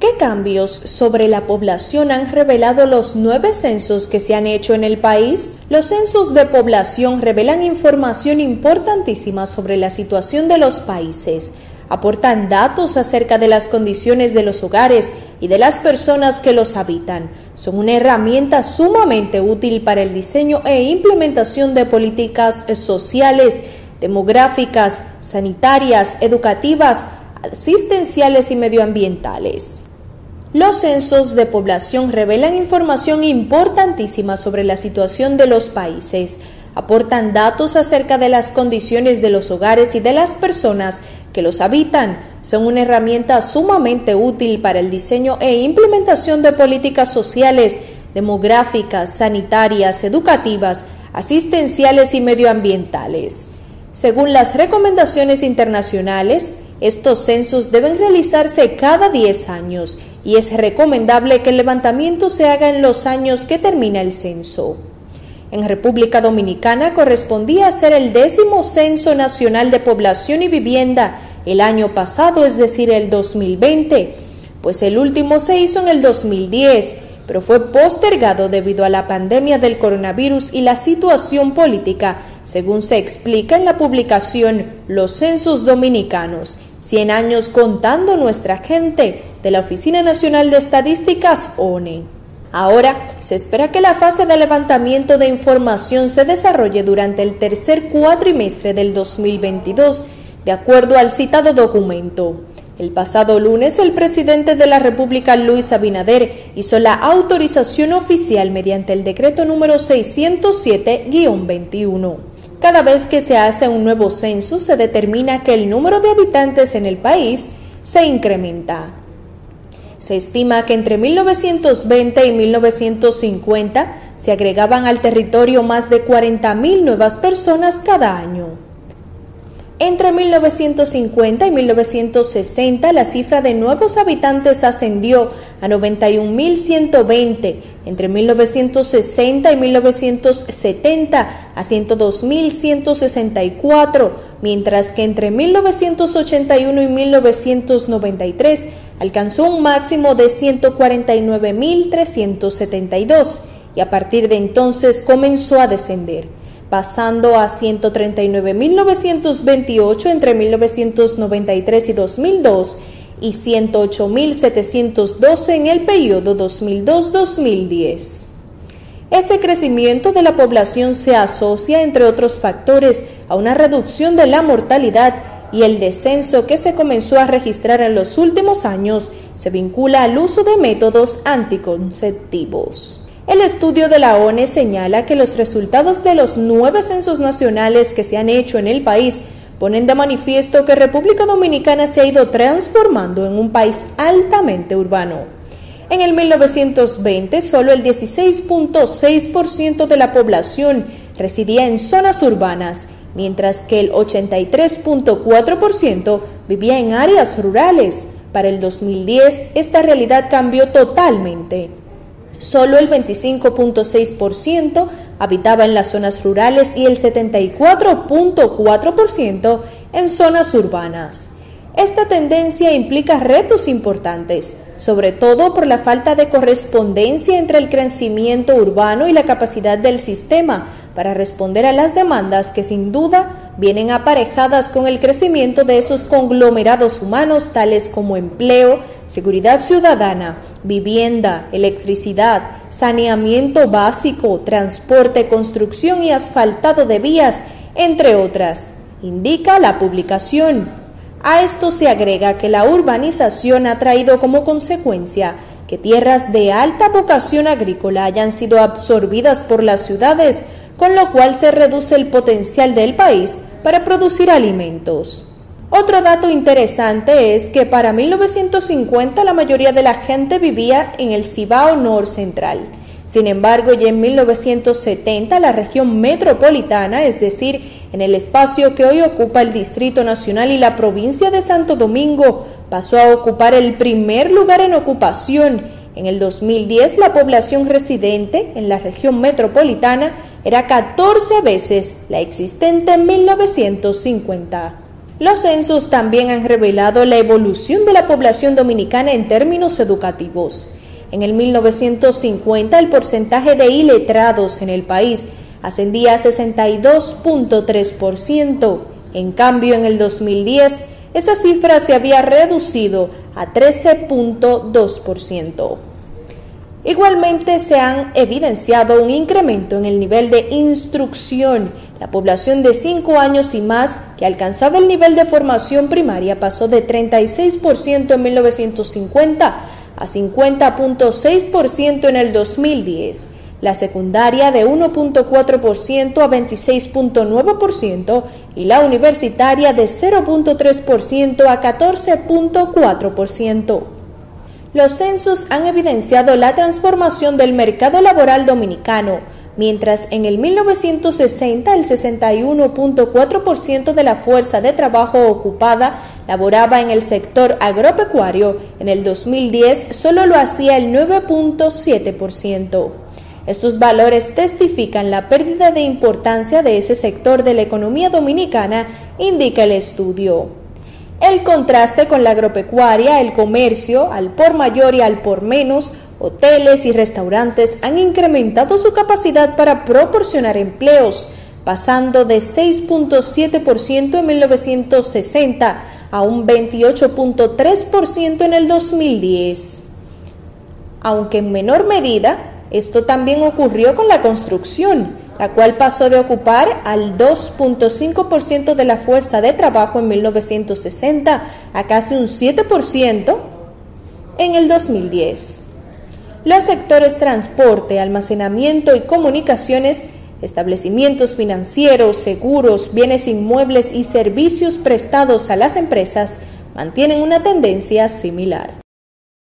¿Qué cambios sobre la población han revelado los nueve censos que se han hecho en el país? Los censos de población revelan información importantísima sobre la situación de los países, aportan datos acerca de las condiciones de los hogares y de las personas que los habitan. Son una herramienta sumamente útil para el diseño e implementación de políticas sociales, demográficas, sanitarias, educativas, asistenciales y medioambientales. Los censos de población revelan información importantísima sobre la situación de los países, aportan datos acerca de las condiciones de los hogares y de las personas que los habitan, son una herramienta sumamente útil para el diseño e implementación de políticas sociales, demográficas, sanitarias, educativas, asistenciales y medioambientales. Según las recomendaciones internacionales, estos censos deben realizarse cada 10 años y es recomendable que el levantamiento se haga en los años que termina el censo. En República Dominicana correspondía hacer el décimo Censo Nacional de Población y Vivienda el año pasado, es decir, el 2020, pues el último se hizo en el 2010, pero fue postergado debido a la pandemia del coronavirus y la situación política, según se explica en la publicación Los Censos Dominicanos, 100 años contando nuestra gente de la Oficina Nacional de Estadísticas ONE. Ahora se espera que la fase de levantamiento de información se desarrolle durante el tercer cuatrimestre del 2022, de acuerdo al citado documento. El pasado lunes, el presidente de la República, Luis Abinader, hizo la autorización oficial mediante el decreto número 607-21. Cada vez que se hace un nuevo censo se determina que el número de habitantes en el país se incrementa. Se estima que entre 1920 y 1950 se agregaban al territorio más de 40.000 nuevas personas cada año. Entre 1950 y 1960 la cifra de nuevos habitantes ascendió a 91.120, entre 1960 y 1970 a 102.164, mientras que entre 1981 y 1993 alcanzó un máximo de 149.372 y a partir de entonces comenzó a descender pasando a 139.928 entre 1993 y 2002 y 108.712 en el periodo 2002-2010. Ese crecimiento de la población se asocia, entre otros factores, a una reducción de la mortalidad y el descenso que se comenzó a registrar en los últimos años se vincula al uso de métodos anticonceptivos. El estudio de la ONE señala que los resultados de los nueve censos nacionales que se han hecho en el país ponen de manifiesto que República Dominicana se ha ido transformando en un país altamente urbano. En el 1920, solo el 16.6% de la población residía en zonas urbanas, mientras que el 83.4% vivía en áreas rurales. Para el 2010, esta realidad cambió totalmente. Solo el 25.6% habitaba en las zonas rurales y el 74.4% en zonas urbanas. Esta tendencia implica retos importantes, sobre todo por la falta de correspondencia entre el crecimiento urbano y la capacidad del sistema para responder a las demandas que sin duda vienen aparejadas con el crecimiento de esos conglomerados humanos tales como empleo, seguridad ciudadana, vivienda, electricidad, saneamiento básico, transporte, construcción y asfaltado de vías, entre otras, indica la publicación. A esto se agrega que la urbanización ha traído como consecuencia que tierras de alta vocación agrícola hayan sido absorbidas por las ciudades, con lo cual se reduce el potencial del país para producir alimentos. Otro dato interesante es que para 1950 la mayoría de la gente vivía en el Cibao Nor Central. Sin embargo, ya en 1970 la región metropolitana, es decir, en el espacio que hoy ocupa el Distrito Nacional y la provincia de Santo Domingo pasó a ocupar el primer lugar en ocupación. En el 2010 la población residente en la región metropolitana era 14 veces la existente en 1950. Los censos también han revelado la evolución de la población dominicana en términos educativos. En el 1950 el porcentaje de iletrados en el país ascendía a 62.3%. En cambio, en el 2010 esa cifra se había reducido a 13.2%. Igualmente se han evidenciado un incremento en el nivel de instrucción. La población de 5 años y más que alcanzaba el nivel de formación primaria pasó de 36% en 1950 a 50.6% en el 2010. La secundaria de 1.4% a 26.9% y la universitaria de 0.3% a 14.4%. Los censos han evidenciado la transformación del mercado laboral dominicano, mientras en el 1960 el 61.4% de la fuerza de trabajo ocupada laboraba en el sector agropecuario, en el 2010 solo lo hacía el 9.7%. Estos valores testifican la pérdida de importancia de ese sector de la economía dominicana, indica el estudio. El contraste con la agropecuaria, el comercio, al por mayor y al por menos, hoteles y restaurantes han incrementado su capacidad para proporcionar empleos, pasando de 6.7% en 1960 a un 28.3% en el 2010. Aunque en menor medida, esto también ocurrió con la construcción, la cual pasó de ocupar al 2.5% de la fuerza de trabajo en 1960 a casi un 7% en el 2010. Los sectores transporte, almacenamiento y comunicaciones, establecimientos financieros, seguros, bienes inmuebles y servicios prestados a las empresas mantienen una tendencia similar.